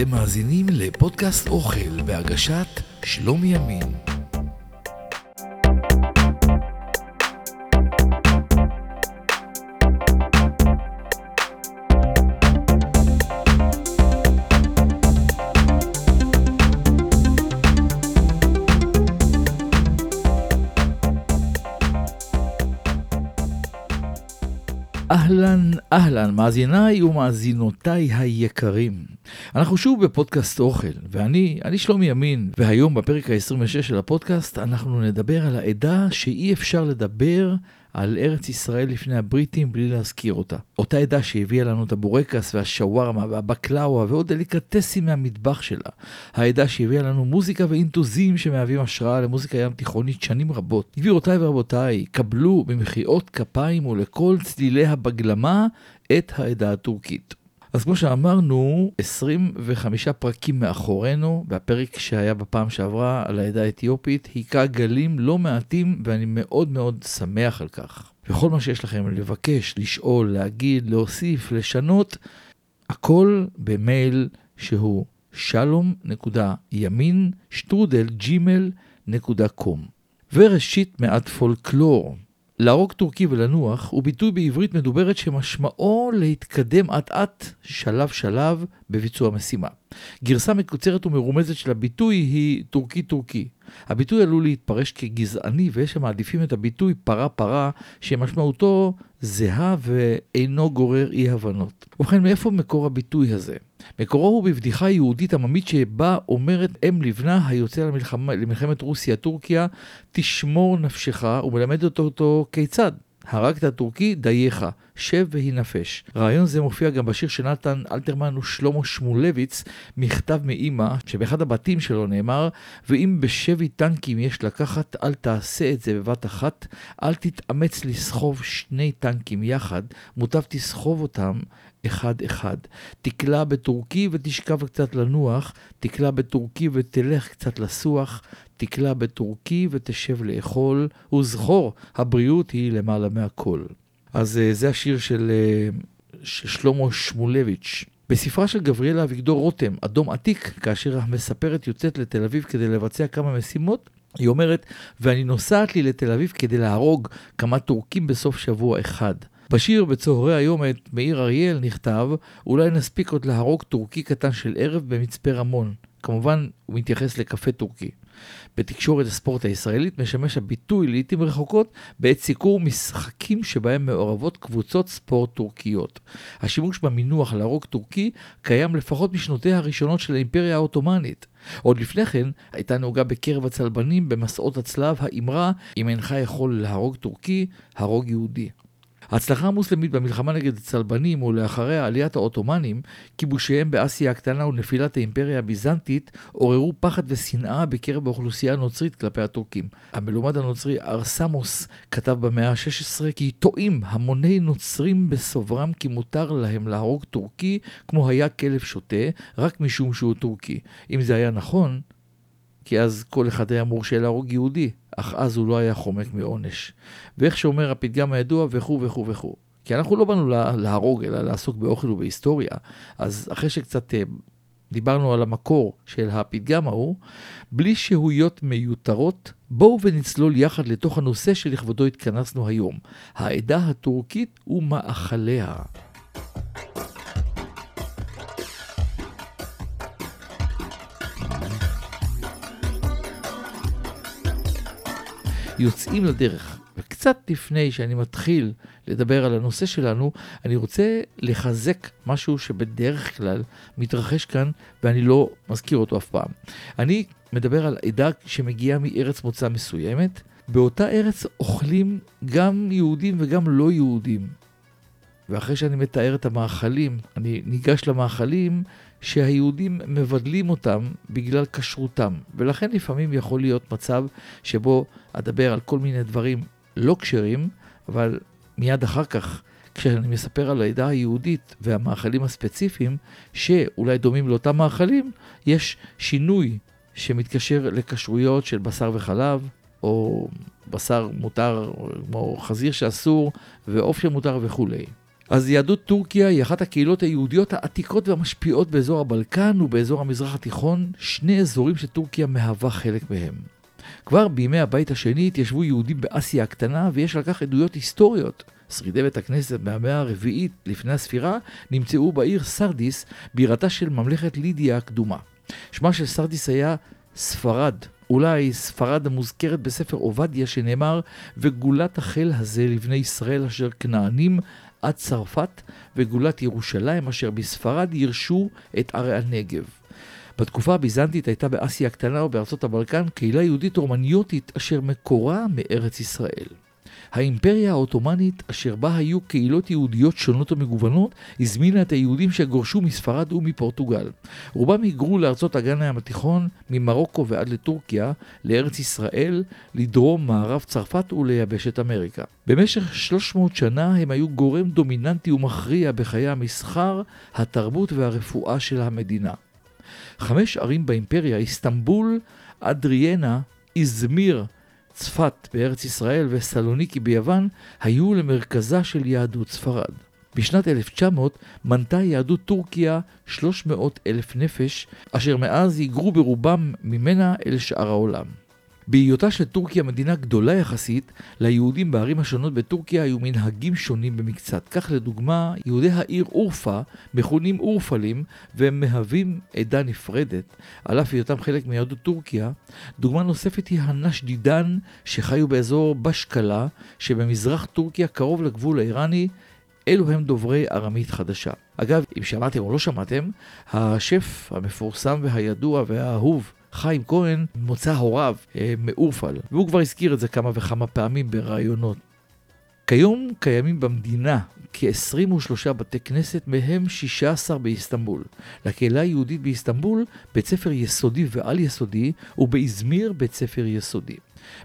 אתם מאזינים לפודקאסט אוכל בהגשת שלומי ימין. אהלן, אהלן, מאזיניי ומאזינותיי היקרים. אנחנו שוב בפודקאסט אוכל, ואני, אני שלומי ימין, והיום בפרק ה-26 של הפודקאסט אנחנו נדבר על העדה שאי אפשר לדבר על ארץ ישראל לפני הבריטים בלי להזכיר אותה. אותה עדה שהביאה לנו את הבורקס והשווארמה והבקלאווה ועוד דליקטסים מהמטבח שלה. העדה שהביאה לנו מוזיקה ואינטוזים שמהווים השראה למוזיקה ים תיכונית שנים רבות. גבירותיי ורבותיי, קבלו במחיאות כפיים ולכל צלילי הבגלמה את העדה הטורקית. אז כמו שאמרנו, 25 פרקים מאחורינו, והפרק שהיה בפעם שעברה על העדה האתיופית היכה גלים לא מעטים, ואני מאוד מאוד שמח על כך. וכל מה שיש לכם לבקש, לשאול, להגיד, להוסיף, לשנות, הכל במייל שהוא שלום.ימין שטרודל ג'ימל.קום. וראשית מעט פולקלור. להרוג טורקי ולנוח הוא ביטוי בעברית מדוברת שמשמעו להתקדם אט אט, שלב שלב, בביצוע משימה. גרסה מקוצרת ומרומזת של הביטוי היא טורקי טורקי. הביטוי עלול להתפרש כגזעני ויש שמעדיפים את הביטוי פרה פרה שמשמעותו זהה ואינו גורר אי הבנות. ובכן מאיפה מקור הביטוי הזה? מקורו הוא בבדיחה יהודית עממית שבה אומרת אם לבנה היוצא למלחמה, למלחמת רוסיה-טורקיה, תשמור נפשך, ומלמדת אותו כיצד. הרגת טורקי, דייך, שב והינפש. רעיון זה מופיע גם בשיר של נתן אלתרמן ושלמה שמולביץ, מכתב מאימא, שבאחד הבתים שלו נאמר, ואם בשבי טנקים יש לקחת, אל תעשה את זה בבת אחת, אל תתאמץ לסחוב שני טנקים יחד, מוטב תסחוב אותם אחד-אחד. תקלע בטורקי ותשכב קצת לנוח, תקלע בטורקי ותלך קצת לסוח, תקלע בטורקי ותשב לאכול, וזכור, הבריאות היא למעלה מהכל. אז אה, זה השיר של, אה, של שלמה שמולביץ'. בספרה של גבריאלה אביגדור רותם, אדום עתיק, כאשר המספרת יוצאת לתל אביב כדי לבצע כמה משימות, היא אומרת, ואני נוסעת לי לתל אביב כדי להרוג כמה טורקים בסוף שבוע אחד. בשיר בצהרי היום את מאיר אריאל נכתב, אולי נספיק עוד להרוג טורקי קטן של ערב במצפה רמון. כמובן, הוא מתייחס לקפה טורקי. בתקשורת הספורט הישראלית משמש הביטוי לעיתים רחוקות בעת סיקור משחקים שבהם מעורבות קבוצות ספורט טורקיות. השימוש במינוח להרוג טורקי קיים לפחות משנותיה הראשונות של האימפריה העות'מאנית. עוד לפני כן הייתה נהוגה בקרב הצלבנים במסעות הצלב האמרה אם אינך יכול להרוג טורקי, הרוג יהודי. ההצלחה המוסלמית במלחמה נגד הצלבנים ולאחריה עליית העות'מאנים, כיבושיהם באסיה הקטנה ונפילת האימפריה הביזנטית, עוררו פחד ושנאה בקרב האוכלוסייה הנוצרית כלפי הטורקים. המלומד הנוצרי ארסמוס כתב במאה ה-16 כי טועים המוני נוצרים בסוברם כי מותר להם להרוג טורקי כמו היה כלב שוטה, רק משום שהוא טורקי. אם זה היה נכון, כי אז כל אחד היה מורשה להרוג יהודי, אך אז הוא לא היה חומק מעונש. ואיך שאומר הפתגם הידוע, וכו' וכו' וכו'. כי אנחנו לא באנו להרוג, אלא לעסוק באוכל ובהיסטוריה. אז אחרי שקצת אה, דיברנו על המקור של הפתגם ההוא, בלי שהויות מיותרות, בואו ונצלול יחד לתוך הנושא שלכבודו התכנסנו היום, העדה הטורקית ומאכליה. יוצאים לדרך. וקצת לפני שאני מתחיל לדבר על הנושא שלנו, אני רוצה לחזק משהו שבדרך כלל מתרחש כאן ואני לא מזכיר אותו אף פעם. אני מדבר על עדה שמגיעה מארץ מוצא מסוימת. באותה ארץ אוכלים גם יהודים וגם לא יהודים. ואחרי שאני מתאר את המאכלים, אני ניגש למאכלים שהיהודים מבדלים אותם בגלל כשרותם. ולכן לפעמים יכול להיות מצב שבו אדבר על כל מיני דברים לא כשרים, אבל מיד אחר כך, כשאני מספר על העדה היהודית והמאכלים הספציפיים, שאולי דומים לאותם מאכלים, יש שינוי שמתקשר לכשרויות של בשר וחלב, או בשר מותר, כמו חזיר שאסור, ועוף שמותר וכולי. אז יהדות טורקיה היא אחת הקהילות היהודיות העתיקות והמשפיעות באזור הבלקן ובאזור המזרח התיכון, שני אזורים שטורקיה מהווה חלק מהם. כבר בימי הבית השני התיישבו יהודים באסיה הקטנה ויש על כך עדויות היסטוריות. שרידי בית הכנסת מהמאה הרביעית לפני הספירה נמצאו בעיר סרדיס, בירתה של ממלכת לידיה הקדומה. שמה של סרדיס היה ספרד, אולי ספרד המוזכרת בספר עובדיה שנאמר וגולת החל הזה לבני ישראל אשר כנענים עד צרפת וגולת ירושלים אשר בספרד ירשו את ערי הנגב. בתקופה הביזנטית הייתה באסיה הקטנה ובארצות הבלקן קהילה יהודית רומניוטית אשר מקורה מארץ ישראל. האימפריה העות'מאנית, אשר בה היו קהילות יהודיות שונות ומגוונות, הזמינה את היהודים שגורשו מספרד ומפורטוגל. רובם היגרו לארצות אגן הים התיכון, ממרוקו ועד לטורקיה, לארץ ישראל, לדרום מערב צרפת וליבשת אמריקה. במשך 300 שנה הם היו גורם דומיננטי ומכריע בחיי המסחר, התרבות והרפואה של המדינה. חמש ערים באימפריה, איסטנבול, אדריאנה, איזמיר, צפת בארץ ישראל וסלוניקי ביוון היו למרכזה של יהדות ספרד. בשנת 1900 מנתה יהדות טורקיה 300 אלף נפש, אשר מאז היגרו ברובם ממנה אל שאר העולם. בהיותה של טורקיה מדינה גדולה יחסית, ליהודים בערים השונות בטורקיה היו מנהגים שונים במקצת. כך לדוגמה, יהודי העיר אורפה מכונים אורפלים והם מהווים עדה נפרדת, על אף היותם חלק מיהדות טורקיה. דוגמה נוספת היא הנשדידן שחיו באזור בשקלה שבמזרח טורקיה קרוב לגבול האיראני אלו הם דוברי ארמית חדשה. אגב, אם שמעתם או לא שמעתם, השף המפורסם והידוע והאהוב חיים כהן, מוצא הוריו אה, מאורפל, והוא כבר הזכיר את זה כמה וכמה פעמים בראיונות. כיום קיימים במדינה כ-23 בתי כנסת, מהם 16 באיסטנבול. לקהילה היהודית באיסטנבול בית ספר יסודי ועל יסודי, ובאזמיר בית ספר יסודי.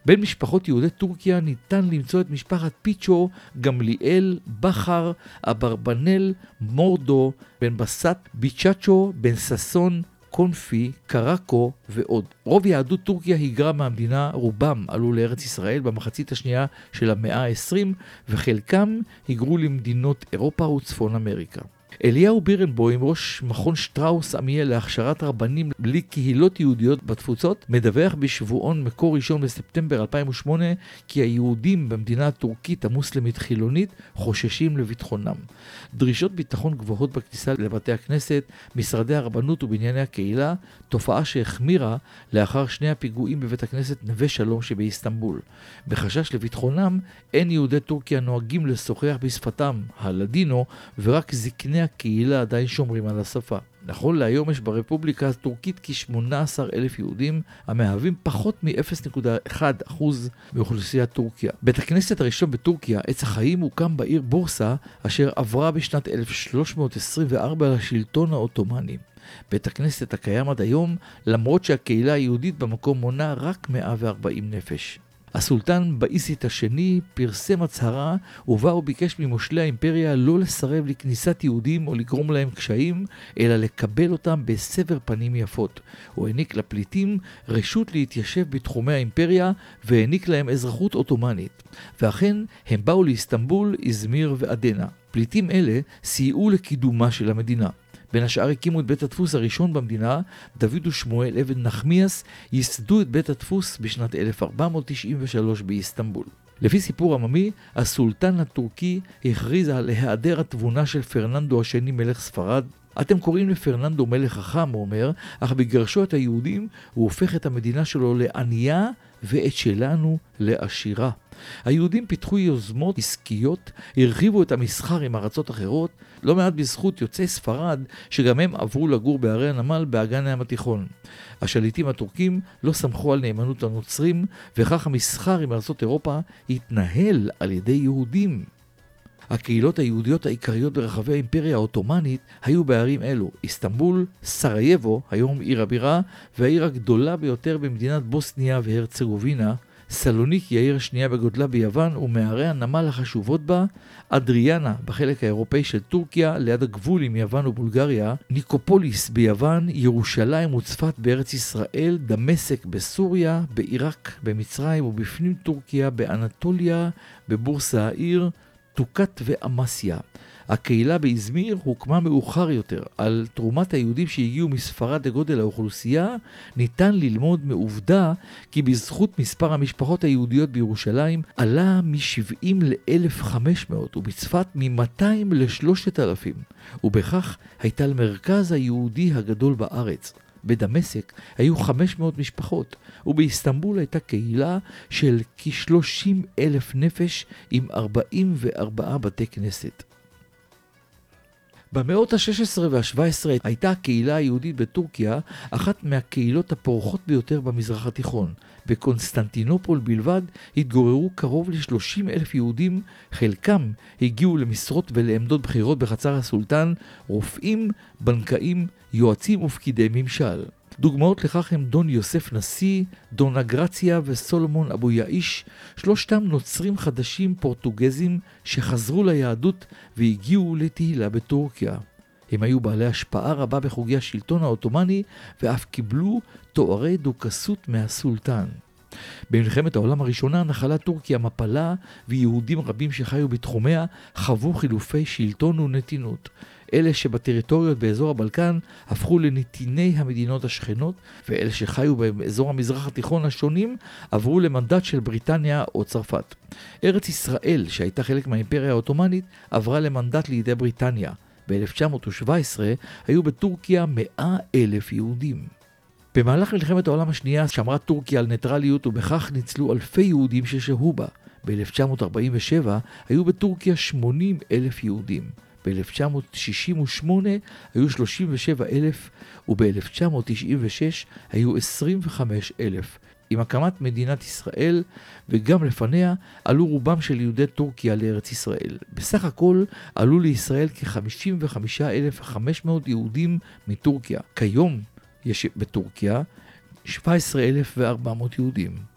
בין משפחות יהודי טורקיה ניתן למצוא את משפחת פיצ'ו, גמליאל, בכר, אברבנל, מורדו, בן בסט, ביצ'צ'ו, בן ששון, קונפי, קראקו ועוד. רוב יהדות טורקיה היגרה מהמדינה, רובם עלו לארץ ישראל במחצית השנייה של המאה ה-20 וחלקם היגרו למדינות אירופה וצפון אמריקה. אליהו בירנבוים, ראש מכון שטראוס עמיאל להכשרת רבנים בלי קהילות יהודיות בתפוצות, מדווח בשבועון מקור ראשון בספטמבר 2008 כי היהודים במדינה הטורקית המוסלמית חילונית חוששים לביטחונם. דרישות ביטחון גבוהות בכניסה לבתי הכנסת, משרדי הרבנות ובנייני הקהילה, תופעה שהחמירה לאחר שני הפיגועים בבית הכנסת נווה שלום שבאיסטנבול. בחשש לביטחונם, אין יהודי טורקיה נוהגים לשוחח בשפתם, הלדינו, ורק זקני הקהילה עדיין שומרים על השפה. נכון להיום יש ברפובליקה הטורקית כ-18 אלף יהודים, המהווים פחות מ-0.1% מאוכלוסיית טורקיה. בית הכנסת הראשון בטורקיה, עץ החיים, הוקם בעיר בורסה, אשר עברה בשנת 1324 לשלטון העות'מאני. בית הכנסת הקיים עד היום, למרות שהקהילה היהודית במקום מונה רק 140 נפש. הסולטן באיסית השני פרסם הצהרה ובה הוא ביקש ממושלי האימפריה לא לסרב לכניסת יהודים או לגרום להם קשיים, אלא לקבל אותם בסבר פנים יפות. הוא העניק לפליטים רשות להתיישב בתחומי האימפריה והעניק להם אזרחות עות'מאנית. ואכן, הם באו לאיסטנבול, איזמיר ועדנה. פליטים אלה סייעו לקידומה של המדינה. בין השאר הקימו את בית הדפוס הראשון במדינה, דוד ושמואל אבן נחמיאס ייסדו את בית הדפוס בשנת 1493 באיסטנבול. לפי סיפור עממי, הסולטן הטורקי הכריז על היעדר התבונה של פרננדו השני מלך ספרד. אתם קוראים לפרננדו מלך חכם, הוא אומר, אך בגרשו את היהודים הוא הופך את המדינה שלו לענייה ואת שלנו לעשירה. היהודים פיתחו יוזמות עסקיות, הרחיבו את המסחר עם ארצות אחרות, לא מעט בזכות יוצאי ספרד, שגם הם עברו לגור בערי הנמל באגן הים התיכון. השליטים הטורקים לא סמכו על נאמנות הנוצרים, וכך המסחר עם ארצות אירופה התנהל על ידי יהודים. הקהילות היהודיות העיקריות ברחבי האימפריה העות'מאנית היו בערים אלו, איסטנבול, סרייבו, היום עיר הבירה, והעיר הגדולה ביותר במדינת בוסניה והרצגובינה, סלוניקי, העיר השנייה בגודלה ביוון, ומערי הנמל החשובות בה, אדריאנה בחלק האירופאי של טורקיה, ליד הגבול עם יוון ובולגריה, ניקופוליס ביוון, ירושלים וצפת בארץ ישראל, דמשק בסוריה, בעיראק, במצרים ובפנים טורקיה, באנטוליה, בבורסה העיר, טוקת ואמסיה. הקהילה באזמיר הוקמה מאוחר יותר. על תרומת היהודים שהגיעו מספרד לגודל האוכלוסייה, ניתן ללמוד מעובדה כי בזכות מספר המשפחות היהודיות בירושלים עלה מ-70 ל-1,500 ובצפת מ-200 ל-3,000, ובכך הייתה למרכז היהודי הגדול בארץ. בדמשק היו 500 משפחות, ובאיסטנבול הייתה קהילה של כ-30 אלף נפש עם 44 בתי כנסת. במאות ה-16 וה-17 הייתה הקהילה היהודית בטורקיה אחת מהקהילות הפורחות ביותר במזרח התיכון. בקונסטנטינופול בלבד התגוררו קרוב ל-30 אלף יהודים, חלקם הגיעו למשרות ולעמדות בכירות בחצר הסולטן, רופאים, בנקאים, יועצים ופקידי ממשל. דוגמאות לכך הם דון יוסף נשיא, דונה גרציה וסולומון אבן יעיש, שלושתם נוצרים חדשים פורטוגזים שחזרו ליהדות והגיעו לתהילה בטורקיה. הם היו בעלי השפעה רבה בחוגי השלטון העות'מאני ואף קיבלו תוארי דוכסות מהסולטן. במלחמת העולם הראשונה נחלה טורקיה מפלה ויהודים רבים שחיו בתחומיה חוו חילופי שלטון ונתינות. אלה שבטריטוריות באזור הבלקן הפכו לנתיני המדינות השכנות, ואלה שחיו באזור המזרח התיכון השונים עברו למנדט של בריטניה או צרפת. ארץ ישראל, שהייתה חלק מהאימפריה העות'מאנית, עברה למנדט לידי בריטניה. ב-1917 היו בטורקיה 100 אלף יהודים. במהלך מלחמת העולם השנייה שמרה טורקיה על ניטרליות ובכך ניצלו אלפי יהודים ששהו בה. ב-1947 היו בטורקיה 80 אלף יהודים. ב-1968 היו 37 אלף וב-1996 היו 25 אלף. עם הקמת מדינת ישראל וגם לפניה עלו רובם של יהודי טורקיה לארץ ישראל. בסך הכל עלו לישראל כ-55,500 יהודים מטורקיה. כיום יש בטורקיה 17,400 יהודים.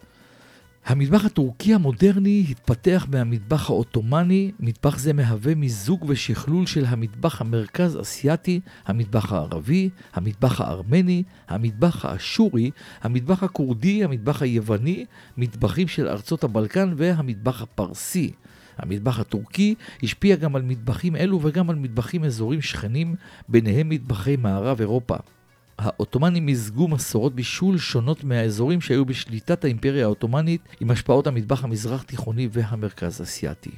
המטבח הטורקי המודרני התפתח מהמטבח העות'מאני, מטבח זה מהווה מיזוג ושכלול של המטבח המרכז אסיאתי, המטבח הערבי, המטבח הארמני, המטבח האשורי, המטבח הכורדי, המטבח היווני, מטבחים של ארצות הבלקן והמטבח הפרסי. המטבח הטורקי השפיע גם על מטבחים אלו וגם על מטבחים אזורים שכנים, ביניהם מטבחי מערב אירופה. העות'מאנים מיזגו מסורות בישול שונות מהאזורים שהיו בשליטת האימפריה העות'מאנית עם השפעות המטבח המזרח תיכוני והמרכז אסיאתי.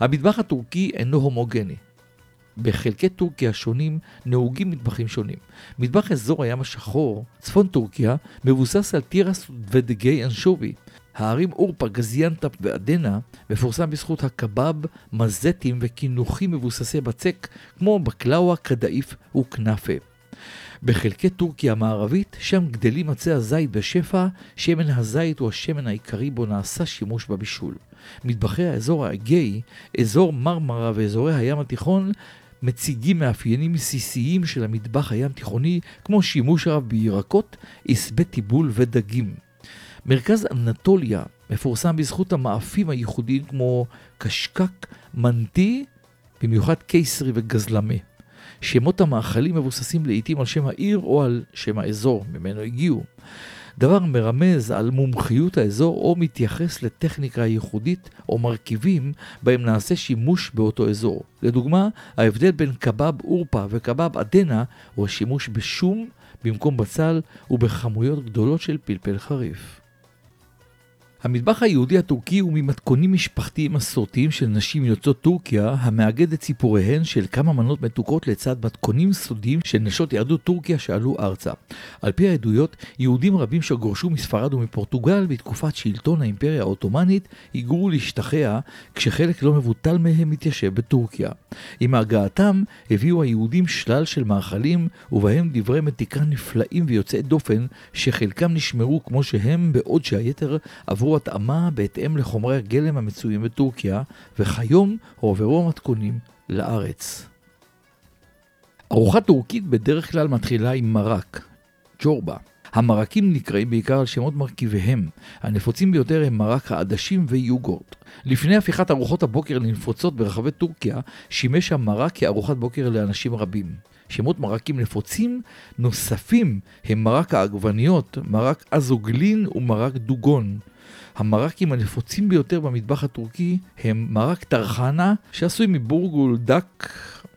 המטבח הטורקי אינו הומוגני. בחלקי טורקיה השונים נהוגים מטבחים שונים. מטבח אזור הים השחור, צפון טורקיה, מבוסס על תירס ודגי אנשובי. הערים אורפה, גזיאנטפ ועדנה מפורסם בזכות הקבב, מזטים וקינוחים מבוססי בצק כמו בקלאווה, קדאיף וכנאפה. בחלקי טורקיה המערבית, שם גדלים עצי הזית בשפע, שמן הזית הוא השמן העיקרי בו נעשה שימוש בבישול. מטבחי האזור האגאי, אזור מרמרה ואזורי הים התיכון, מציגים מאפיינים בסיסיים של המטבח הים תיכוני, כמו שימוש רב בירקות, עשבי טיבול ודגים. מרכז אנטוליה מפורסם בזכות המאפים הייחודיים כמו קשקק, מנטי, במיוחד קיסרי וגזלמה. שמות המאכלים מבוססים לעיתים על שם העיר או על שם האזור ממנו הגיעו. דבר מרמז על מומחיות האזור או מתייחס לטכניקה ייחודית או מרכיבים בהם נעשה שימוש באותו אזור. לדוגמה, ההבדל בין קבב אורפה וקבב אדנה הוא השימוש בשום במקום בצל ובכמויות גדולות של פלפל חריף. המטבח היהודי הטורקי הוא ממתכונים משפחתיים מסורתיים של נשים יוצאות טורקיה, המאגד את סיפוריהן של כמה מנות מתוקות לצד מתכונים סודיים של נשות יהדות טורקיה שעלו ארצה. על פי העדויות, יהודים רבים שגורשו מספרד ומפורטוגל בתקופת שלטון האימפריה העות'מאנית היגרו להשתחרר, כשחלק לא מבוטל מהם התיישב בטורקיה. עם הגעתם הביאו היהודים שלל של מאכלים, ובהם דברי מתיקה נפלאים ויוצאי דופן, שחלקם נשמרו כמו שהם, בעוד שהיתר עברו התאמה בהתאם לחומרי הגלם המצויים בטורקיה, וכיום הועברו המתכונים לארץ. ארוחה טורקית בדרך כלל מתחילה עם מרק, ג'ורבה. המרקים נקראים בעיקר על שמות מרכיביהם. הנפוצים ביותר הם מרק העדשים ויוגורט. לפני הפיכת ארוחות הבוקר לנפוצות ברחבי טורקיה, שימש המרק כארוחת בוקר לאנשים רבים. שמות מרקים נפוצים נוספים הם מרק העגבניות, מרק אזוגלין ומרק דוגון. המרקים הנפוצים ביותר במטבח הטורקי הם מרק טרחנה, שעשוי מבורגול דק,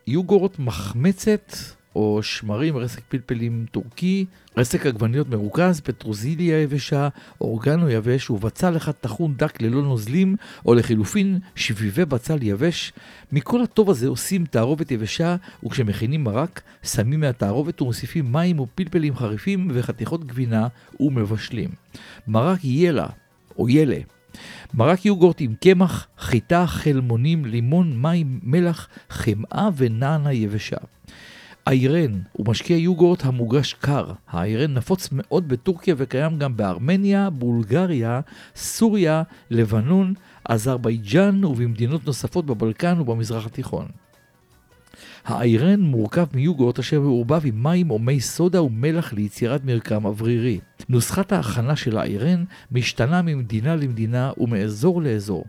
יוגורט מחמצת, או שמרים, רסק פלפלים טורקי, רסק עגבניות מרוכז, פטרוזיליה יבשה, אורגנו יבש ובצל אחד טחון דק ללא נוזלים, או לחילופין שביבי בצל יבש. מכל הטוב הזה עושים תערובת יבשה, וכשמכינים מרק, שמים מהתערובת ומוסיפים מים ופלפלים חריפים וחתיכות גבינה ומבשלים. מרק ילה, או ילה. מרק יוגורט עם קמח, חיטה, חלמונים, לימון, מים, מלח, חמאה ונענה יבשה. איירן הוא משקיע יוגורט המוגש קר. האיירן נפוץ מאוד בטורקיה וקיים גם בארמניה, בולגריה, סוריה, לבנון, אזרבייג'אן ובמדינות נוספות בבלקן ובמזרח התיכון. האיירן מורכב מיוגורט אשר מעורבב עם מים או מי סודה ומלח ליצירת מרקם אוורירי. נוסחת ההכנה של האיירן משתנה ממדינה למדינה ומאזור לאזור.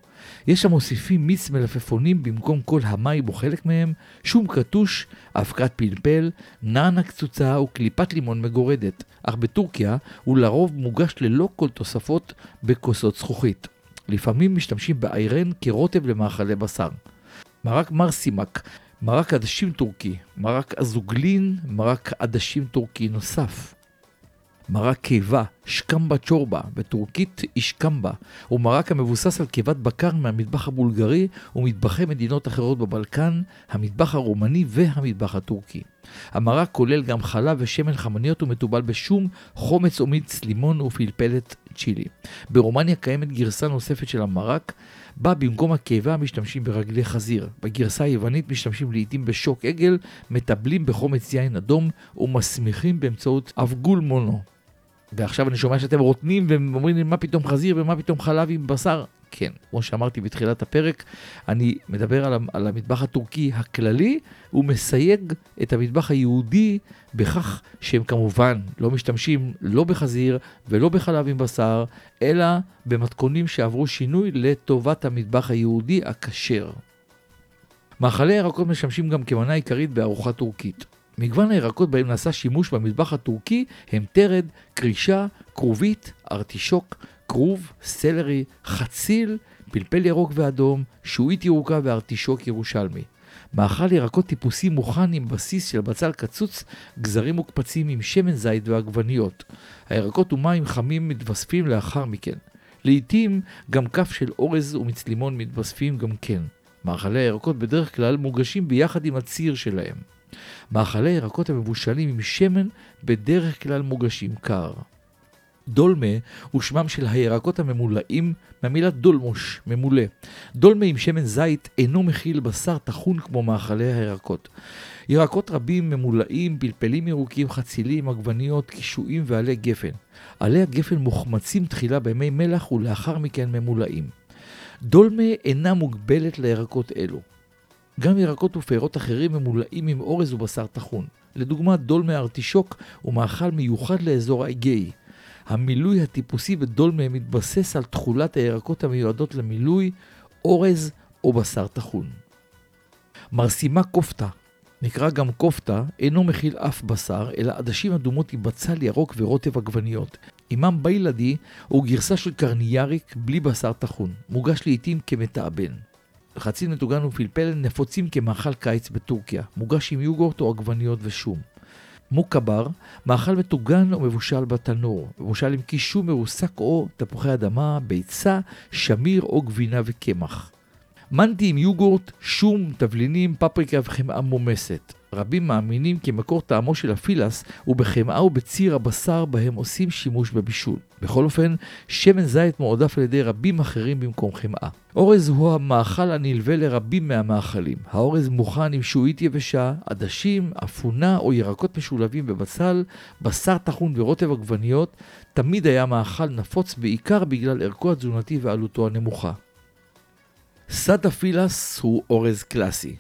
יש המוסיפים מיץ מלפפונים במקום כל המים או חלק מהם, שום קטוש, אבקת פלפל, נענה קצוצה וקליפת לימון מגורדת, אך בטורקיה הוא לרוב מוגש ללא כל תוספות בכוסות זכוכית. לפעמים משתמשים באיירן כרוטב למאכלי בשר. מרק מרסימק מרק עדשים טורקי, מרק אזוגלין, מרק עדשים טורקי נוסף. מרק קיבה, שקמבה צ'ורבה, בטורקית אישקמבה, הוא מרק המבוסס על קיבת בקר מהמטבח הבולגרי ומטבחי מדינות אחרות בבלקן, המטבח הרומני והמטבח הטורקי. המרק כולל גם חלב ושמן חמניות ומתובל בשום, חומץ או מיץ לימון ופלפלת צ'ילי. ברומניה קיימת גרסה נוספת של המרק, בה במקום הקיבה משתמשים ברגלי חזיר. בגרסה היוונית משתמשים לעיתים בשוק עגל, מטבלים בחומץ יין אדום ומסמיכים באמצעות אבגול מונו. ועכשיו אני שומע שאתם רוטנים ואומרים לי מה פתאום חזיר ומה פתאום חלב עם בשר. כן, כמו שאמרתי בתחילת הפרק, אני מדבר על, על המטבח הטורקי הכללי, הוא מסייג את המטבח היהודי בכך שהם כמובן לא משתמשים לא בחזיר ולא בחלב עם בשר, אלא במתכונים שעברו שינוי לטובת המטבח היהודי הכשר. מאכלי ירקות משמשים גם כמנה עיקרית בארוחה טורקית. מגוון הירקות בהם נעשה שימוש במטבח הטורקי הם תרד, קרישה, כרובית, ארטישוק, כרוב, סלרי, חציל, פלפל ירוק ואדום, שועית ירוקה וארטישוק ירושלמי. מאכל ירקות טיפוסי מוכן עם בסיס של בצל קצוץ, גזרים וקפצים עם שמן זית ועגבניות. הירקות ומים חמים מתווספים לאחר מכן. לעתים גם כף של אורז ומצלימון מתווספים גם כן. מאכלי הירקות בדרך כלל מוגשים ביחד עם הציר שלהם. מאכלי ירקות המבושלים עם שמן בדרך כלל מוגשים קר. דולמה הוא שמם של הירקות הממולאים מהמילה דולמוש, ממולא. דולמה עם שמן זית אינו מכיל בשר טחון כמו מאכלי הירקות. ירקות רבים ממולאים, פלפלים ירוקים, חצילים, עגבניות, קישואים ועלי גפן. עלי הגפן מוחמצים תחילה במי מלח ולאחר מכן ממולאים. דולמה אינה מוגבלת לירקות אלו. גם ירקות ופירות אחרים ממולאים עם אורז ובשר טחון. לדוגמה, דולמה ארטישוק הוא מאכל מיוחד לאזור האגאי. המילוי הטיפוסי בדולמה מתבסס על תכולת הירקות המיועדות למילוי, אורז או בשר טחון. מרסימה כופתה, נקרא גם כופתה, אינו מכיל אף בשר, אלא עדשים אדומות עם בצל ירוק ורוטב עגבניות. אימאם בילדי הוא גרסה של קרניאריק בלי בשר טחון, מוגש לעיתים כמתאבן. חציל מטוגן ופלפל נפוצים כמאכל קיץ בטורקיה, מוגש עם יוגורט או עגבניות ושום. מוקבר, מאכל מטוגן או מבושל בתנור, מבושל עם קישור מרוסק או תפוחי אדמה, ביצה, שמיר או גבינה וקמח. מנטי עם יוגורט, שום, תבלינים, פפריקה וחמאה מומסת. רבים מאמינים כי מקור טעמו של הפילס הוא בחמאה ובציר הבשר בהם עושים שימוש בבישול. בכל אופן, שמן זית מועדף על ידי רבים אחרים במקום חמאה. אורז הוא המאכל הנלווה לרבים מהמאכלים. האורז מוכן עם שועית יבשה, עדשים, אפונה או ירקות משולבים בבצל, בשר טחון ורוטב עגבניות, תמיד היה מאכל נפוץ בעיקר בגלל ערכו התזונתי ועלותו הנמוכה. סאדה פילס הוא אורז קלאסי.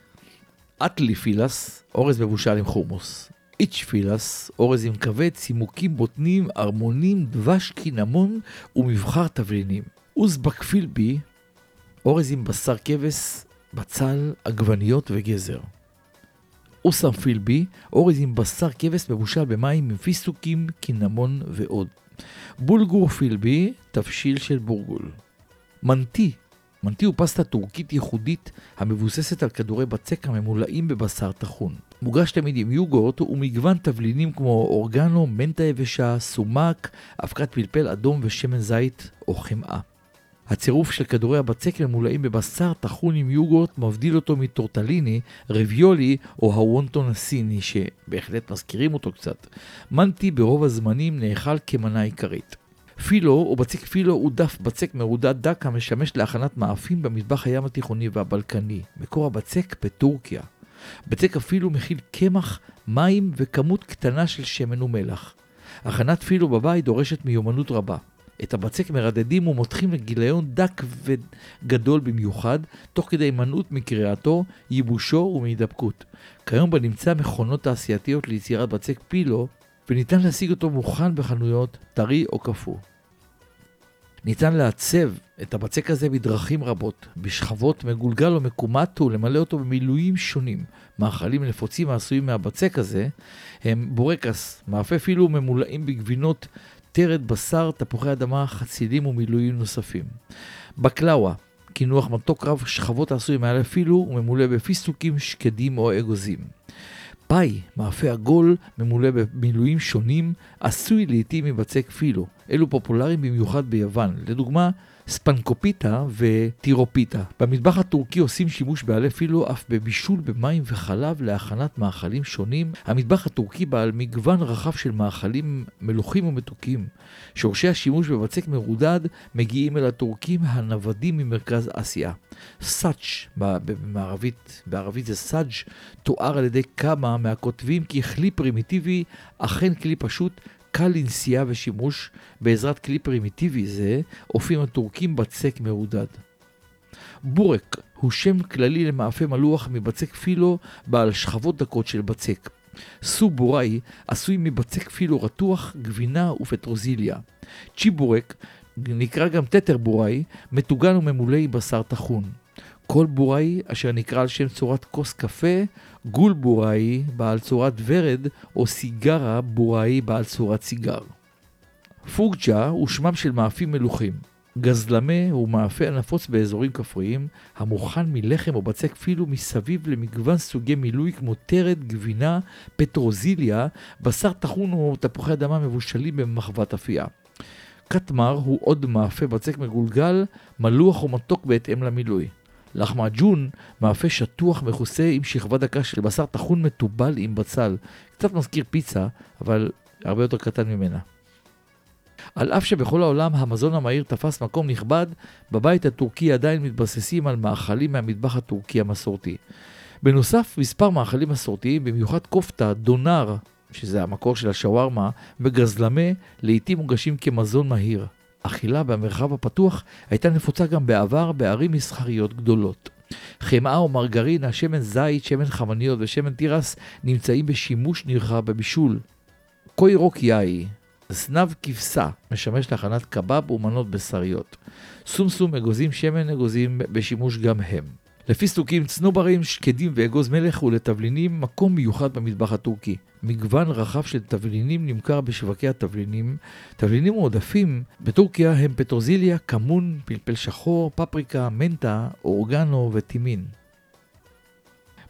אטלי פילס, אורז מבושל עם חומוס. איץ' פילס, אורז עם כבד, צימוקים בוטנים, ארמונים, דבש, קינמון ומבחר תבלינים. אוזבק פילבי, אורז עם בשר כבש, בצל, עגבניות וגזר. אוסם פילבי, אורז עם בשר כבש מבושל במים עם פיסטוקים, קינמון ועוד. בולגור פילבי, תבשיל של בורגול. מנטי, מנטי הוא פסטה טורקית ייחודית המבוססת על כדורי בצק הממולאים בבשר טחון. מוגש תמיד עם יוגורט ומגוון תבלינים כמו אורגנו, מנטה יבשה, סומק, אבקת פלפל אדום ושמן זית או חמאה. הצירוף של כדורי הבצק ממולאים בבשר טחון עם יוגורט מבדיל אותו מטורטליני, רביולי או הוונטון הסיני, שבהחלט מזכירים אותו קצת. מנטי ברוב הזמנים נאכל כמנה עיקרית. פילו או בצק פילו הוא דף בצק מרודד דק המשמש להכנת מאפים במטבח הים התיכוני והבלקני. מקור הבצק בטורקיה. בצק אפילו מכיל קמח, מים וכמות קטנה של שמן ומלח. הכנת פילו בבית דורשת מיומנות רבה. את הבצק מרדדים ומותחים לגיליון דק וגדול במיוחד, תוך כדי הימנעות מקריאתו, ייבושו ומהידבקות. כיום בנמצא מכונות תעשייתיות ליצירת בצק פילו, וניתן להשיג אותו מוכן בחנויות, טרי או קפוא. ניתן לעצב את הבצק הזה בדרכים רבות, בשכבות מגולגל או מקומט ולמלא אותו במילואים שונים. מאכלים נפוצים העשויים מהבצק הזה הם בורקס, מאפה אפילו ממולאים בגבינות, טרד, בשר, תפוחי אדמה, חצילים ומילואים נוספים. בקלאווה, קינוח מתוק רב שכבות העשוי מעל אפילו וממולא בפיסטוקים, שקדים או אגוזים. פאי, מאפה עגול, ממולא במילואים שונים, עשוי לעיתים מבצק פילו. אלו פופולריים במיוחד ביוון. לדוגמה, ספנקופיטה וטירופיטה. במטבח הטורקי עושים שימוש בעלי פילו אף בבישול במים וחלב להכנת מאכלים שונים. המטבח הטורקי בעל מגוון רחב של מאכלים מלוכים ומתוקים. שורשי השימוש בבצק מרודד מגיעים אל הטורקים הנוודים ממרכז אסיה. סאץ' בערבית, בערבית זה סאג', תואר על ידי כמה מהכותבים ככלי פרימיטיבי, אכן כלי פשוט קל לנסיעה ושימוש, בעזרת כלי פרימיטיבי זה אופים הטורקים בצק מרודד. בורק הוא שם כללי למאפה מלוח מבצק פילו בעל שכבות דקות של בצק. סו בוראי עשוי מבצק פילו רתוח, גבינה ופטרוזיליה. צ'יבורק, נקרא גם תתר בוראי, מטוגן וממולא בשר טחון. כל בוראי אשר נקרא על שם צורת כוס קפה, גול בוראי בעל צורת ורד, או סיגרה בוראי בעל צורת סיגר. פוג'ה הוא שמם של מאפים מלוכים. גזלמה הוא מאפה הנפוץ באזורים כפריים, המוכן מלחם או בצק פילו מסביב למגוון סוגי מילוי כמו טרד, גבינה, פטרוזיליה, בשר טחון או תפוחי אדמה מבושלים במחבת אפייה. קטמר הוא עוד מאפה בצק מגולגל, מלוח ומתוק בהתאם למילוי. לחמג'ון, מאפה שטוח מכוסה עם שכבה דקה של בשר טחון מתובל עם בצל. קצת מזכיר פיצה, אבל הרבה יותר קטן ממנה. על אף שבכל העולם המזון המהיר תפס מקום נכבד, בבית הטורקי עדיין מתבססים על מאכלים מהמטבח הטורקי המסורתי. בנוסף, מספר מאכלים מסורתיים, במיוחד כופתה, דונר, שזה המקור של השווארמה, וגזלמה, לעיתים מוגשים כמזון מהיר. אכילה במרחב הפתוח הייתה נפוצה גם בעבר בערים מסחריות גדולות. חמאה ומרגרינה, שמן זית, שמן חמניות ושמן תירס נמצאים בשימוש נרחב בבישול. קוירוק יאי, זנב כבשה, משמש להכנת קבב ומנות בשריות. סומסום אגוזים, שמן אגוזים בשימוש גם הם. לפיסטוקים, צנוברים, שקדים ואגוז מלך ולתבלינים מקום מיוחד במטבח הטורקי. מגוון רחב של תבלינים נמכר בשווקי התבלינים. תבלינים מועדפים בטורקיה הם פטרוזיליה, כמון, פלפל שחור, פפריקה, מנטה, אורגנו וטימין.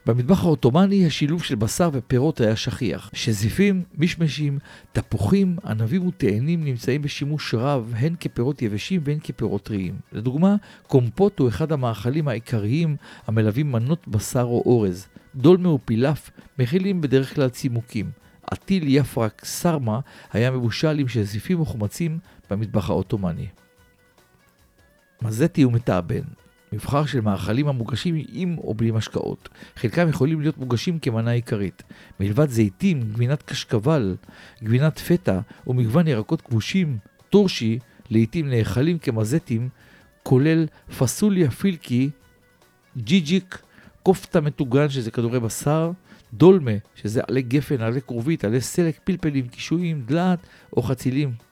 במטבח העות'מאני השילוב של בשר ופירות היה שכיח. שזיפים, מישמשים, תפוחים, ענבים ותאנים נמצאים בשימוש רב הן כפירות יבשים והן כפירות טריים. לדוגמה, קומפוט הוא אחד המאכלים העיקריים המלווים מנות בשר או אורז. דולמה ופילף מכילים בדרך כלל צימוקים. עטיל יפרק סרמה היה מבושל עם שזיפים וחומצים במטבח העות'מאני. מזטי ומתאבן מבחר של מאכלים המוגשים עם או בלי משקאות. חלקם יכולים להיות מוגשים כמנה עיקרית. מלבד זיתים, גבינת קשקבל, גבינת פטה ומגוון ירקות כבושים, טורשי, לעיתים נאכלים כמזטים, כולל פסוליה פילקי, ג'יג'יק, כופתה מטוגן שזה כדורי בשר, דולמה שזה עלי גפן, עלי כרובית, עלי סלק, פלפלים, קישואים, דלעת או חצילים.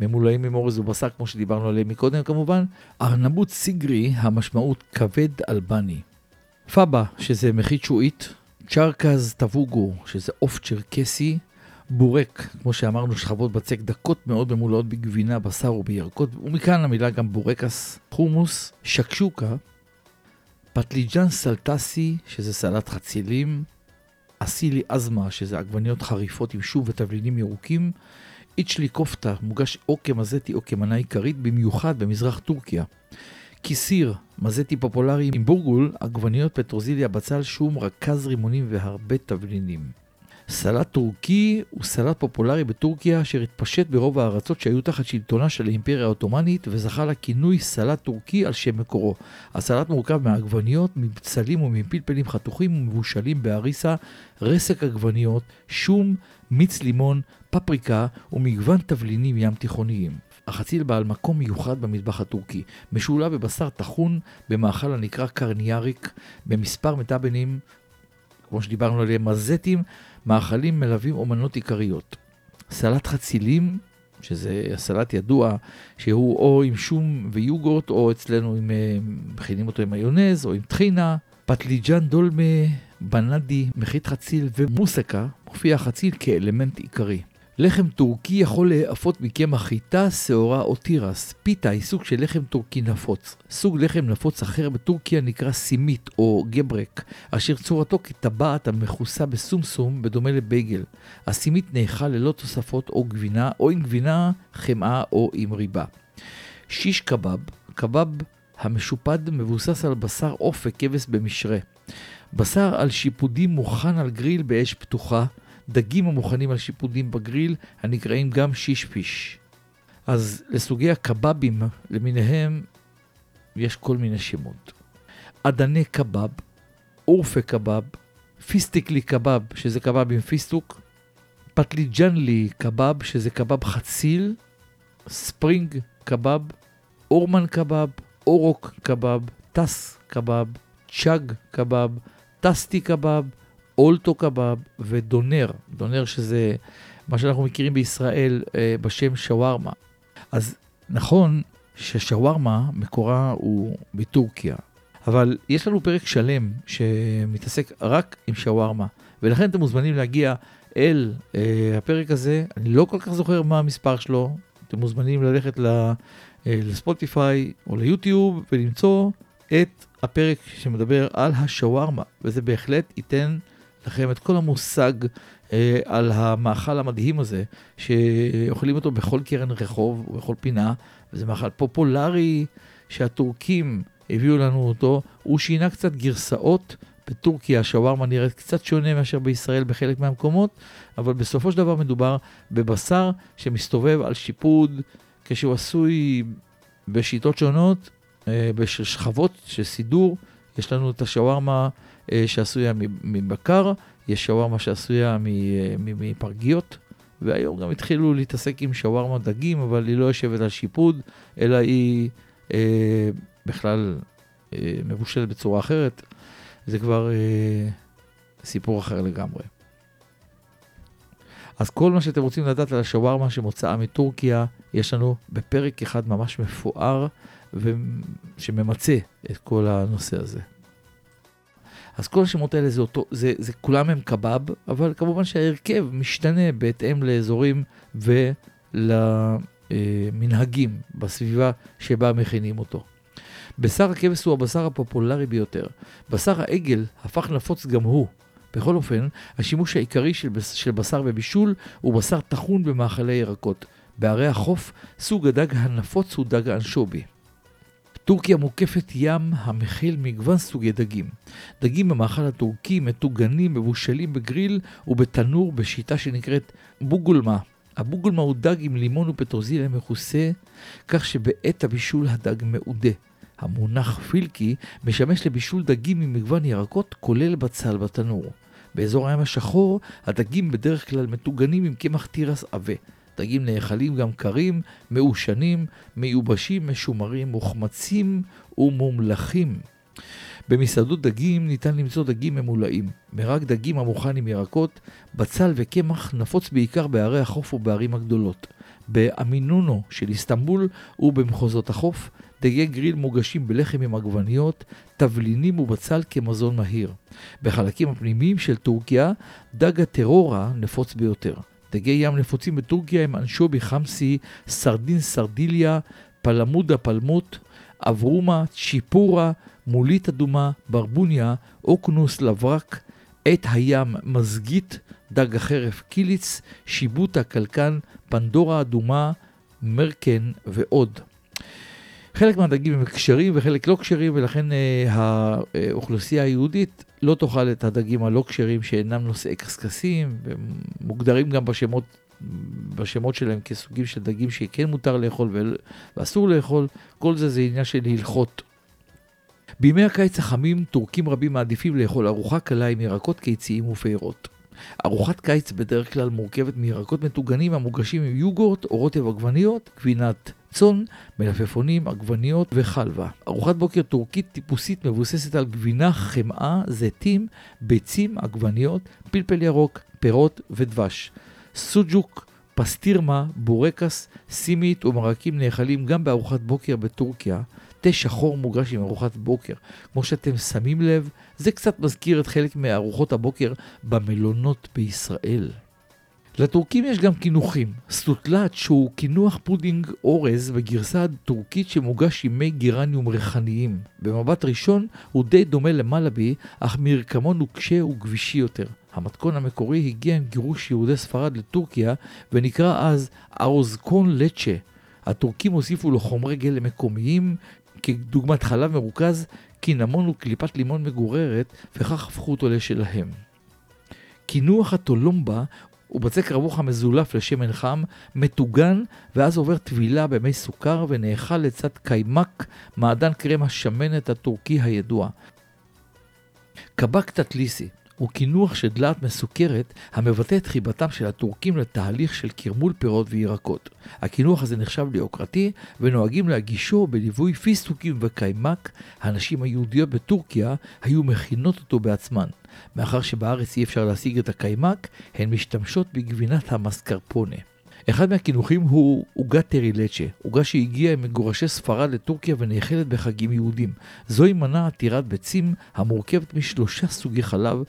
ממולאים עם אורז ובשר, כמו שדיברנו עליהם מקודם כמובן. ארנבות סיגרי, המשמעות כבד אלבני. פאבה, שזה מחית שועית. צ'רקז טבוגו, שזה עוף צ'רקסי. בורק, כמו שאמרנו, שכבות בצק דקות מאוד ממולאות בגבינה, בשר ובירקות, ומכאן המילה גם בורקס, חומוס, שקשוקה, פטליג'אן סלטסי, שזה סלט חצילים, אסילי אזמה, שזה עגבניות חריפות עם שוב ותבלינים ירוקים, איצ'לי קופטה, מוגש או כמזטי או כמנה עיקרית, במיוחד במזרח טורקיה. כיסיר, מזטי פופולרי עם בורגול, עגבניות פטרוזיליה, בצל, שום, רכז רימונים והרבה תבלינים. סלט טורקי הוא סלט פופולרי בטורקיה אשר התפשט ברוב הארצות שהיו תחת שלטונה של האימפריה העות'מאנית וזכה לכינוי סלט טורקי על שם מקורו. הסלט מורכב מעגבניות, מבצלים ומפלפלים חתוכים ומבושלים באריסה, רסק עגבניות, שום, מיץ לימון, פפריקה ומגוון תבלינים ים תיכוניים. החציל בעל מקום מיוחד במטבח הטורקי, משולב בבשר טחון במאכל הנקרא קרניאריק, במספר מטאבנים, כמו שדיברנו עליהם, מזטים, מאכלים מלווים אומנות עיקריות. סלט חצילים, שזה סלט ידוע, שהוא או עם שום ויוגורט, או אצלנו עם, אה, מכינים אותו עם מיונז, או עם טחינה, פטליג'אן דולמה, בנאדי, מחית חציל ומוסקה, מופיע החציל כאלמנט עיקרי. לחם טורקי יכול להיאפות מקמח חיטה, שעורה או תירס. פיתה היא סוג של לחם טורקי נפוץ. סוג לחם נפוץ אחר בטורקיה נקרא סימית או גברק, אשר צורתו כטבעת המכוסה בסומסום בדומה לבייגל. הסימית נאכל ללא תוספות או גבינה, או עם גבינה, חמאה או עם ריבה. שיש קבב, קבב המשופד מבוסס על בשר עוף וכבש במשרה. בשר על שיפודים מוכן על גריל באש פתוחה, דגים המוכנים על שיפודים בגריל, הנקראים גם שיש פיש. אז לסוגי הקבבים למיניהם יש כל מיני שמות. אדני קבב, אורפה קבב, פיסטיקלי קבב, שזה קבב עם פיסטוק, פטליג'נלי קבב, שזה קבב חציל, ספרינג קבב, אורמן קבב, אורוק קבב, טס קבב, צ'אג קבב, טסטי קבב, אולטו קבב ודונר, דונר שזה מה שאנחנו מכירים בישראל אה, בשם שווארמה. אז נכון ששווארמה מקורה הוא בטורקיה, אבל יש לנו פרק שלם שמתעסק רק עם שווארמה, ולכן אתם מוזמנים להגיע אל אה, הפרק הזה, אני לא כל כך זוכר מה המספר שלו, אתם מוזמנים ללכת ל, אה, לספוטיפיי או ליוטיוב ולמצוא את הפרק שמדבר על השווארמה, וזה בהחלט ייתן לכם את כל המושג אה, על המאכל המדהים הזה, שאוכלים אותו בכל קרן רחוב ובכל פינה, וזה מאכל פופולרי שהטורקים הביאו לנו אותו. הוא שינה קצת גרסאות. בטורקיה השווארמה נראית קצת שונה מאשר בישראל בחלק מהמקומות, אבל בסופו של דבר מדובר בבשר שמסתובב על שיפוד כשהוא עשוי בשיטות שונות, אה, בשכבות של סידור. יש לנו את השווארמה שעשויה מבקר, יש שווארמה שעשויה אה, מפרגיות, והיום גם התחילו להתעסק עם שווארמה דגים, אבל היא לא יושבת על שיפוד, אלא היא אה, בכלל אה, מבושלת בצורה אחרת. זה כבר אה, סיפור אחר לגמרי. אז כל מה שאתם רוצים לדעת על השווארמה שמוצאה מטורקיה, יש לנו בפרק אחד ממש מפואר ושממצה את כל הנושא הזה. אז כל השמות האלה זה אותו, זה, זה כולם הם קבב, אבל כמובן שההרכב משתנה בהתאם לאזורים ולמנהגים בסביבה שבה מכינים אותו. בשר הכבש הוא הבשר הפופולרי ביותר. בשר העגל הפך נפוץ גם הוא. בכל אופן, השימוש העיקרי של, של בשר בבישול הוא בשר טחון במאכלי ירקות. בערי החוף, סוג הדג הנפוץ הוא דג האנשובי. טורקיה מוקפת ים המכיל מגוון סוגי דגים. דגים במאכל הטורקי מטוגנים, מבושלים בגריל ובתנור בשיטה שנקראת בוגולמה. הבוגולמה הוא דג עם לימון ופטרוזיליה מכוסה, כך שבעת הבישול הדג מעודה. המונח פילקי משמש לבישול דגים עם מגוון ירקות, כולל בצל בתנור. באזור הים השחור, הדגים בדרך כלל מטוגנים עם קמח תירס עבה. דגים נאכלים גם קרים, מעושנים, מיובשים, משומרים, מוחמצים ומומלכים. במסעדות דגים ניתן למצוא דגים ממולאים. מרק דגים המוכן עם ירקות, בצל וקמח נפוץ בעיקר בערי החוף ובערים הגדולות. באמינונו של איסטנבול ובמחוזות החוף, דגי גריל מוגשים בלחם עם עגבניות, תבלינים ובצל כמזון מהיר. בחלקים הפנימיים של טורקיה, דג הטרורה נפוץ ביותר. דגי ים נפוצים בטורקיה הם אנשובי חמסי, סרדין סרדיליה, פלמודה פלמוט, אברומה, צ'יפורה, מולית אדומה, ברבוניה, אוקנוס, לברק, עת הים, מזגית, דג החרף, קיליץ, שיבוטה, קלקן, פנדורה אדומה, מרקן ועוד. חלק מהדגים הם כשרים וחלק לא כשרים, ולכן אה, האוכלוסייה היהודית לא תאכל את הדגים הלא כשרים שאינם נושאי קשקשים, ומוגדרים גם בשמות, בשמות שלהם כסוגים של דגים שכן מותר לאכול ואסור לאכול, כל זה זה עניין של הלכות. בימי הקיץ החמים, טורקים רבים מעדיפים לאכול ארוחה קלה עם ירקות קיציים ופירות. ארוחת קיץ בדרך כלל מורכבת מירקות מטוגנים המוגשים עם יוגורט או רוטב עגבניות, גבינת צאן, מלפפונים, עגבניות וחלבה. ארוחת בוקר טורקית טיפוסית מבוססת על גבינה, חמאה, זיתים, ביצים, עגבניות, פלפל ירוק, פירות ודבש. סוג'וק, פסטירמה, בורקס, סימית ומרקים נאכלים גם בארוחת בוקר בטורקיה. תה שחור מוגש עם ארוחת בוקר. כמו שאתם שמים לב, זה קצת מזכיר את חלק מארוחות הבוקר במלונות בישראל. לטורקים יש גם קינוחים. סוטלאץ' שהוא קינוח פודינג אורז בגרסה הטורקית שמוגש עם מי גירניום ריחניים. במבט ראשון הוא די דומה למלאבי, אך מרקמו נוקשה וגבישי יותר. המתכון המקורי הגיע עם גירוש יהודי ספרד לטורקיה ונקרא אז arroz con leche. הטורקים הוסיפו לו חומרי גלם מקומיים כדוגמת חלב מרוכז, קינמון וקליפת לימון מגוררת, וכך הפכו אותו לשלהם. קינוח הטולומבה הוא בצק רווח המזולף לשמן חם, מטוגן, ואז עובר טבילה במי סוכר ונאכל לצד קיימק, מעדן קרם השמנת הטורקי הידוע. קבק תתליסי הוא קינוח של דלעת מסוכרת המבטא את חיבתם של הטורקים לתהליך של קרמול פירות וירקות. הקינוח הזה נחשב ליוקרתי ונוהגים להגישו בליווי פיסטוקים וקיימק. הנשים היהודיות בטורקיה היו מכינות אותו בעצמן. מאחר שבארץ אי אפשר להשיג את הקיימק, הן משתמשות בגבינת המסקרפונה. אחד מהקינוחים הוא עוגת טרילצ'ה, עוגה שהגיעה עם מגורשי ספרד לטורקיה ונאכלת בחגים יהודים. זוהי מנה עתירת ביצים המורכבת משלושה סוגי חלב,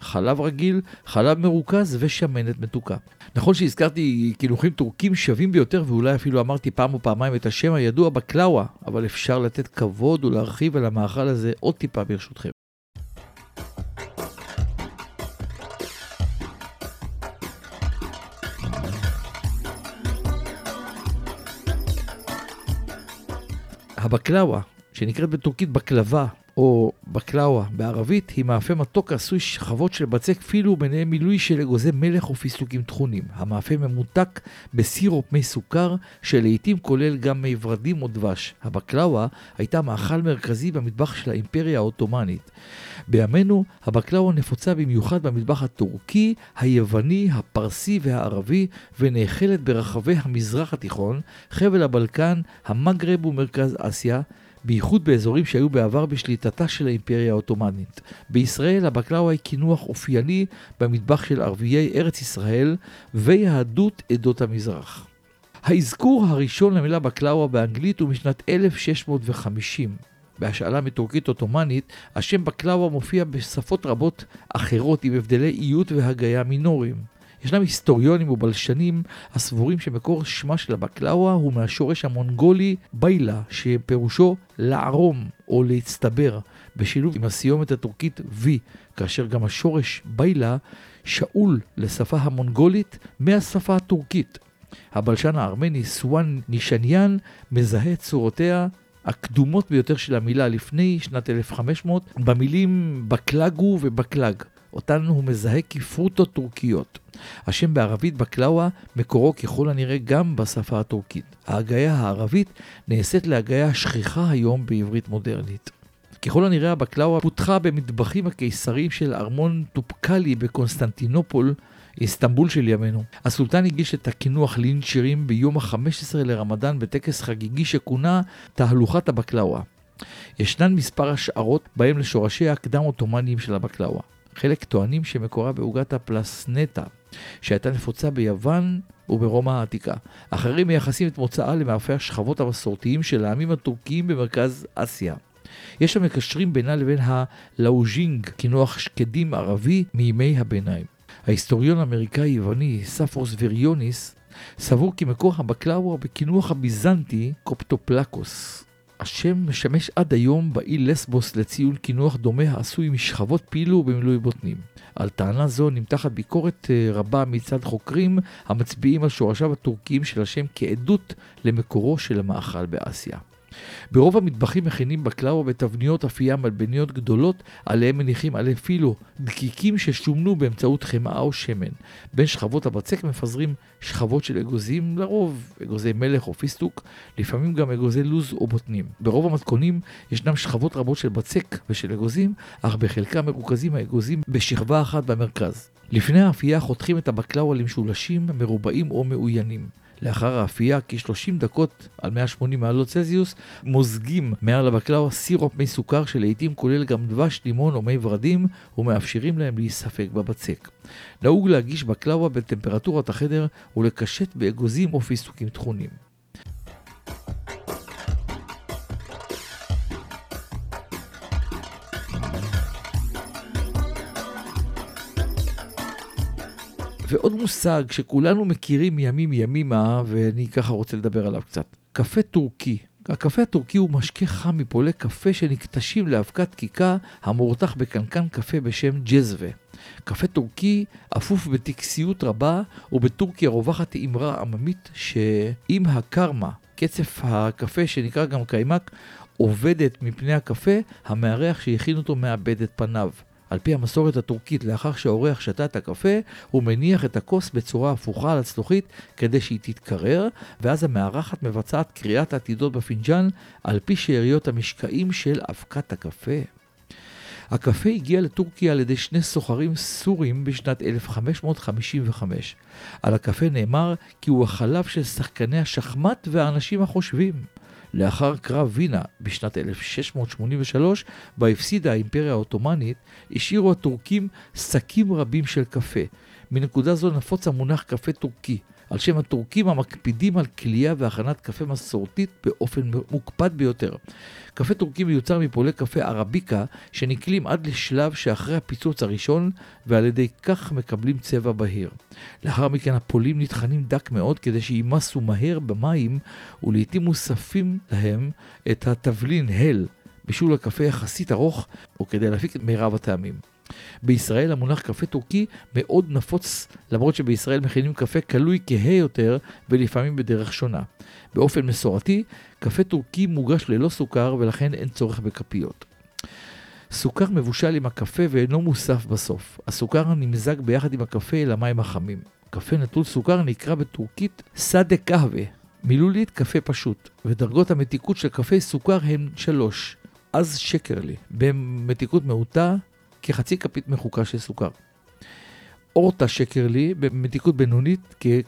חלב רגיל, חלב מרוכז ושמנת מתוקה. נכון שהזכרתי קינוחים טורקים שווים ביותר ואולי אפילו אמרתי פעם או פעמיים את השם הידוע בקלאווה, אבל אפשר לתת כבוד ולהרחיב על המאכל הזה עוד טיפה ברשותכם. הבקלאווה, שנקראת בטורקית בקלבה, או בקלאווה בערבית, היא מאפה מתוק עשוי שכבות של בצק פילו וביניהם מילוי של אגוזי מלך ופיסטוקים טחונים. המאפה ממותק בסירופ מי סוכר, שלעיתים כולל גם מי ורדים או דבש. הבקלאווה הייתה מאכל מרכזי במטבח של האימפריה העות'מאנית. בימינו הבקלאווה נפוצה במיוחד במטבח הטורקי, היווני, הפרסי והערבי, ונאכלת ברחבי המזרח התיכון, חבל הבלקן, המגרב ומרכז אסיה. בייחוד באזורים שהיו בעבר בשליטתה של האימפריה העות'מאנית. בישראל הבקלאווה היא קינוח אופייני במטבח של ערביי ארץ ישראל ויהדות עדות המזרח. האזכור הראשון למילה בקלאווה באנגלית הוא משנת 1650. בהשאלה מטורקית עות'מאנית, השם בקלאווה מופיע בשפות רבות אחרות עם הבדלי איות והגייה מינוריים. ישנם היסטוריונים ובלשנים הסבורים שמקור שמה של הבקלאווה הוא מהשורש המונגולי ביילה, שפירושו לערום או להצטבר, בשילוב עם הסיומת הטורקית וי, כאשר גם השורש ביילה שאול לשפה המונגולית מהשפה הטורקית. הבלשן הארמני סואן נישניאן מזהה את צורותיה הקדומות ביותר של המילה לפני שנת 1500 במילים בקלגו ובקלג. אותן הוא מזהה כפרוטות טורקיות. השם בערבית בקלאווה מקורו ככל הנראה גם בשפה הטורקית. ההגייה הערבית נעשית להגייה שכיחה היום בעברית מודרנית. ככל הנראה הבקלאווה פותחה במטבחים הקיסריים של ארמון טופקאפי בקונסטנטינופול, איסטנבול של ימינו. הסולטן הגיש את הקינוח ליניצ'רים ביום ה-15 לרמדאן בטקס חגיגי שכונה תהלוכת הבקלאווה. ישנן מספר השערות באשר לשורשי הקדם-עות'מאניים של הבקלאווה. חלק טוענים שמקורה בעוגת הפלסנטה, שהייתה נפוצה ביוון וברומא העתיקה. אחרים מייחסים את מוצאה למאפי השכבות המסורתיים של העמים הטורקיים במרכז אסיה. יש המקשרים בינה לבין הלאוזינג', קינוח שקדים ערבי מימי הביניים. ההיסטוריון האמריקאי-יווני ספירוס וריוניס סבור כי מקור הבקלאווה בקינוח הביזנטי קופטופלקוס. השם משמש עד היום באי לסבוס לציון קינוח דומה העשוי משכבות פילו במילוי בוטנים. על טענה זו נמתחת ביקורת אה, רבה מצד חוקרים המצביעים על שורשיו הטורקיים של השם כעדות למקורו של המאכל באסיה. ברוב המטבחים מכינים בקלאווה בתבניות אפייה מלבניות גדולות, עליהם מניחים עלי פילו, דקיקים ששומנו באמצעות חמאה או שמן. בין שכבות הבצק מפזרים שכבות של אגוזים, לרוב אגוזי מלך או פיסטוק, לפעמים גם אגוזי לוז או בוטנים. ברוב המתכונים ישנם שכבות רבות של בצק ושל אגוזים, אך בחלקם מרוכזים האגוזים בשכבה אחת במרכז. לפני האפייה חותכים את הבקלאווה למשולשים, מרובעים או מאוינים. לאחר האפייה, כ-30 דקות על 180 מעלות צזיוס, מוזגים מעל הבקלאווה סירופ מי סוכר שלעיתים כולל גם דבש, לימון או מי ורדים, ומאפשרים להם להיספק בבצק. נהוג להגיש בקלאווה בטמפרטורת החדר ולקשט באגוזים או פיסטוקים טחונים. ועוד מושג שכולנו מכירים מימים ימימה, ואני ככה רוצה לדבר עליו קצת. קפה טורקי. הקפה הטורקי הוא משקה חם מפולי קפה שנקטשים לאבקת קיקה המורתח בקנקן קפה בשם ג'זווה. קפה טורקי אפוף בטקסיות רבה, ובטורקיה רווחת אמרה עממית שאם הקרמה, קצף הקפה שנקרא גם קיימק, אובדת מפני הקפה, המארח שהכין אותו מאבד את פניו. על פי המסורת הטורקית, לאחר שהאורח שתה את הקפה, הוא מניח את הכוס בצורה הפוכה על הצלוחית כדי שהיא תתקרר, ואז המארחת מבצעת קריאת עתידות בפינג'אן על פי שאריות המשקעים של אבקת הקפה. הקפה הגיע לטורקיה על ידי שני סוחרים סורים בשנת 1555. על הקפה נאמר כי הוא החלב של שחקני השחמט והאנשים החושבים. לאחר קרב וינה בשנת 1683, בה הפסידה האימפריה העות'מאנית, השאירו הטורקים שקים רבים של קפה. מנקודה זו נפוץ המונח קפה טורקי, על שם הטורקים המקפידים על כלייה והכנת קפה מסורתית באופן מוקפד ביותר. קפה טורקי מיוצר מפולי קפה ערביקה שנקלים עד לשלב שאחרי הפיצוץ הראשון ועל ידי כך מקבלים צבע בהיר. לאחר מכן הפולים נטחנים דק מאוד כדי שימסו מהר במים ולעיתים מוספים להם את התבלין הל, בישול הקפה יחסית ארוך וכדי להפיק את מירב הטעמים. בישראל המונח קפה טורקי מאוד נפוץ, למרות שבישראל מכינים קפה קלוי כהה יותר ולפעמים בדרך שונה. באופן מסורתי, קפה טורקי מוגש ללא סוכר ולכן אין צורך בכפיות. סוכר מבושל עם הקפה ואינו מוסף בסוף. הסוכר נמזג ביחד עם הקפה אל המים החמים. קפה נטול סוכר נקרא בטורקית סאדה קהווה, מילולית קפה פשוט, ודרגות המתיקות של קפה סוכר הן שלוש. אז שקר לי. במתיקות מעוטה, כחצי כפית מחוקה של סוכר. אורטה שקר לי במתיקות בינונית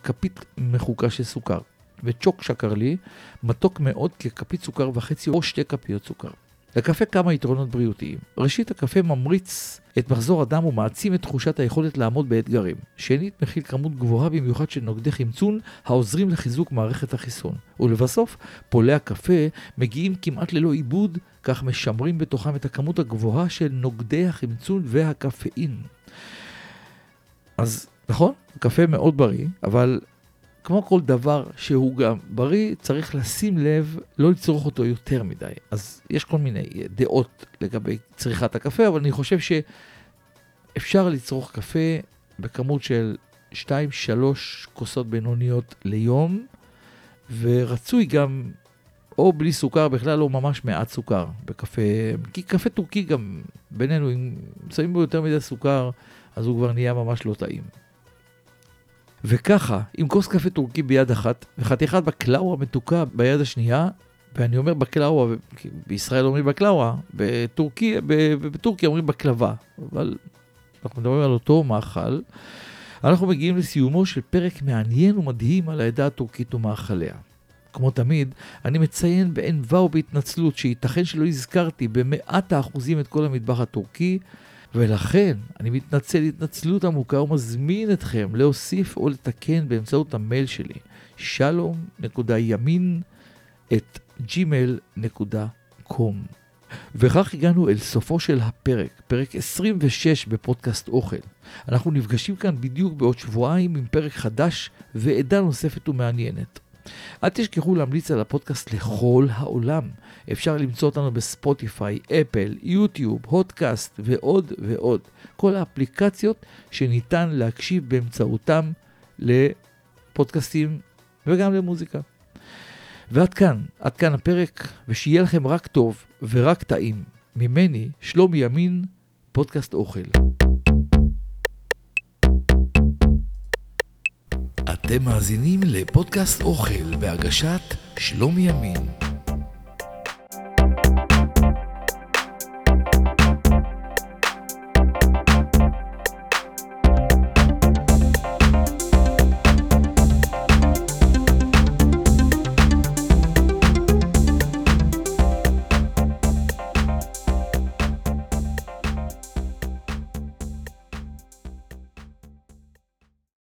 ככפית מחוקה של סוכר. וצ'וק שקר לי מתוק מאוד ככפית סוכר וחצי או שתי כפיות סוכר. לקפה כמה יתרונות בריאותיים. ראשית, הקפה ממריץ את מחזור הדם ומעצים את תחושת היכולת לעמוד באתגרים. שנית, מכיל כמות גבוהה במיוחד של נוגדי חמצון העוזרים לחיזוק מערכת החיסון. ולבסוף, פולי הקפה מגיעים כמעט ללא עיבוד, כך משמרים בתוכם את הכמות הגבוהה של נוגדי החמצון והקפאין. אז נכון, קפה מאוד בריא, אבל כמו כל דבר שהוא גם בריא, צריך לשים לב לא לצרוך אותו יותר מדי. אז יש כל מיני דעות לגבי צריכת הקפה, אבל אני חושב שאפשר לצרוך קפה בכמות של 2-3 כוסות בינוניות ליום, ורצוי גם או בלי סוכר בכלל, או ממש מעט סוכר בקפה. כי קפה טורקי גם, בינינו, אם שמים בו יותר מדי סוכר, אז הוא כבר נהיה ממש לא טעים. וככה, עם כוס קפה טורקי ביד אחת, וחתיכת בקלאווה מתוקה ביד השנייה, ואני אומר בקלאווה, בישראל אומרים בקלאווה, בטורקי, בטורקיה אומרים בקלבה, אבל אנחנו מדברים על אותו מאכל. אנחנו מגיעים לסיומו של פרק מעניין ומדהים על העדה הטורקית ומאכליה. כמו תמיד, אני מציין בענווה ובהתנצלות שייתכן שלא הזכרתי במאת האחוזים את כל המטבח הטורקי, ולכן אני מתנצל התנצלות עמוקה ומזמין אתכם להוסיף או לתקן באמצעות המייל שלי שלום.ימין את gmail.com וכך הגענו אל סופו של הפרק, פרק 26 בפודקאסט אוכל. אנחנו נפגשים כאן בדיוק בעוד שבועיים עם פרק חדש ועדה נוספת ומעניינת. אל תשכחו להמליץ על הפודקאסט לכל העולם. אפשר למצוא אותנו בספוטיפיי, אפל, יוטיוב, הודקאסט ועוד ועוד. כל האפליקציות שניתן להקשיב באמצעותם לפודקאסטים וגם למוזיקה. ועד כאן, עד כאן הפרק, ושיהיה לכם רק טוב ורק טעים. ממני, שלומי ימין, פודקאסט אוכל. אתם מאזינים לפודקאסט אוכל בהגשת שלומי ימין.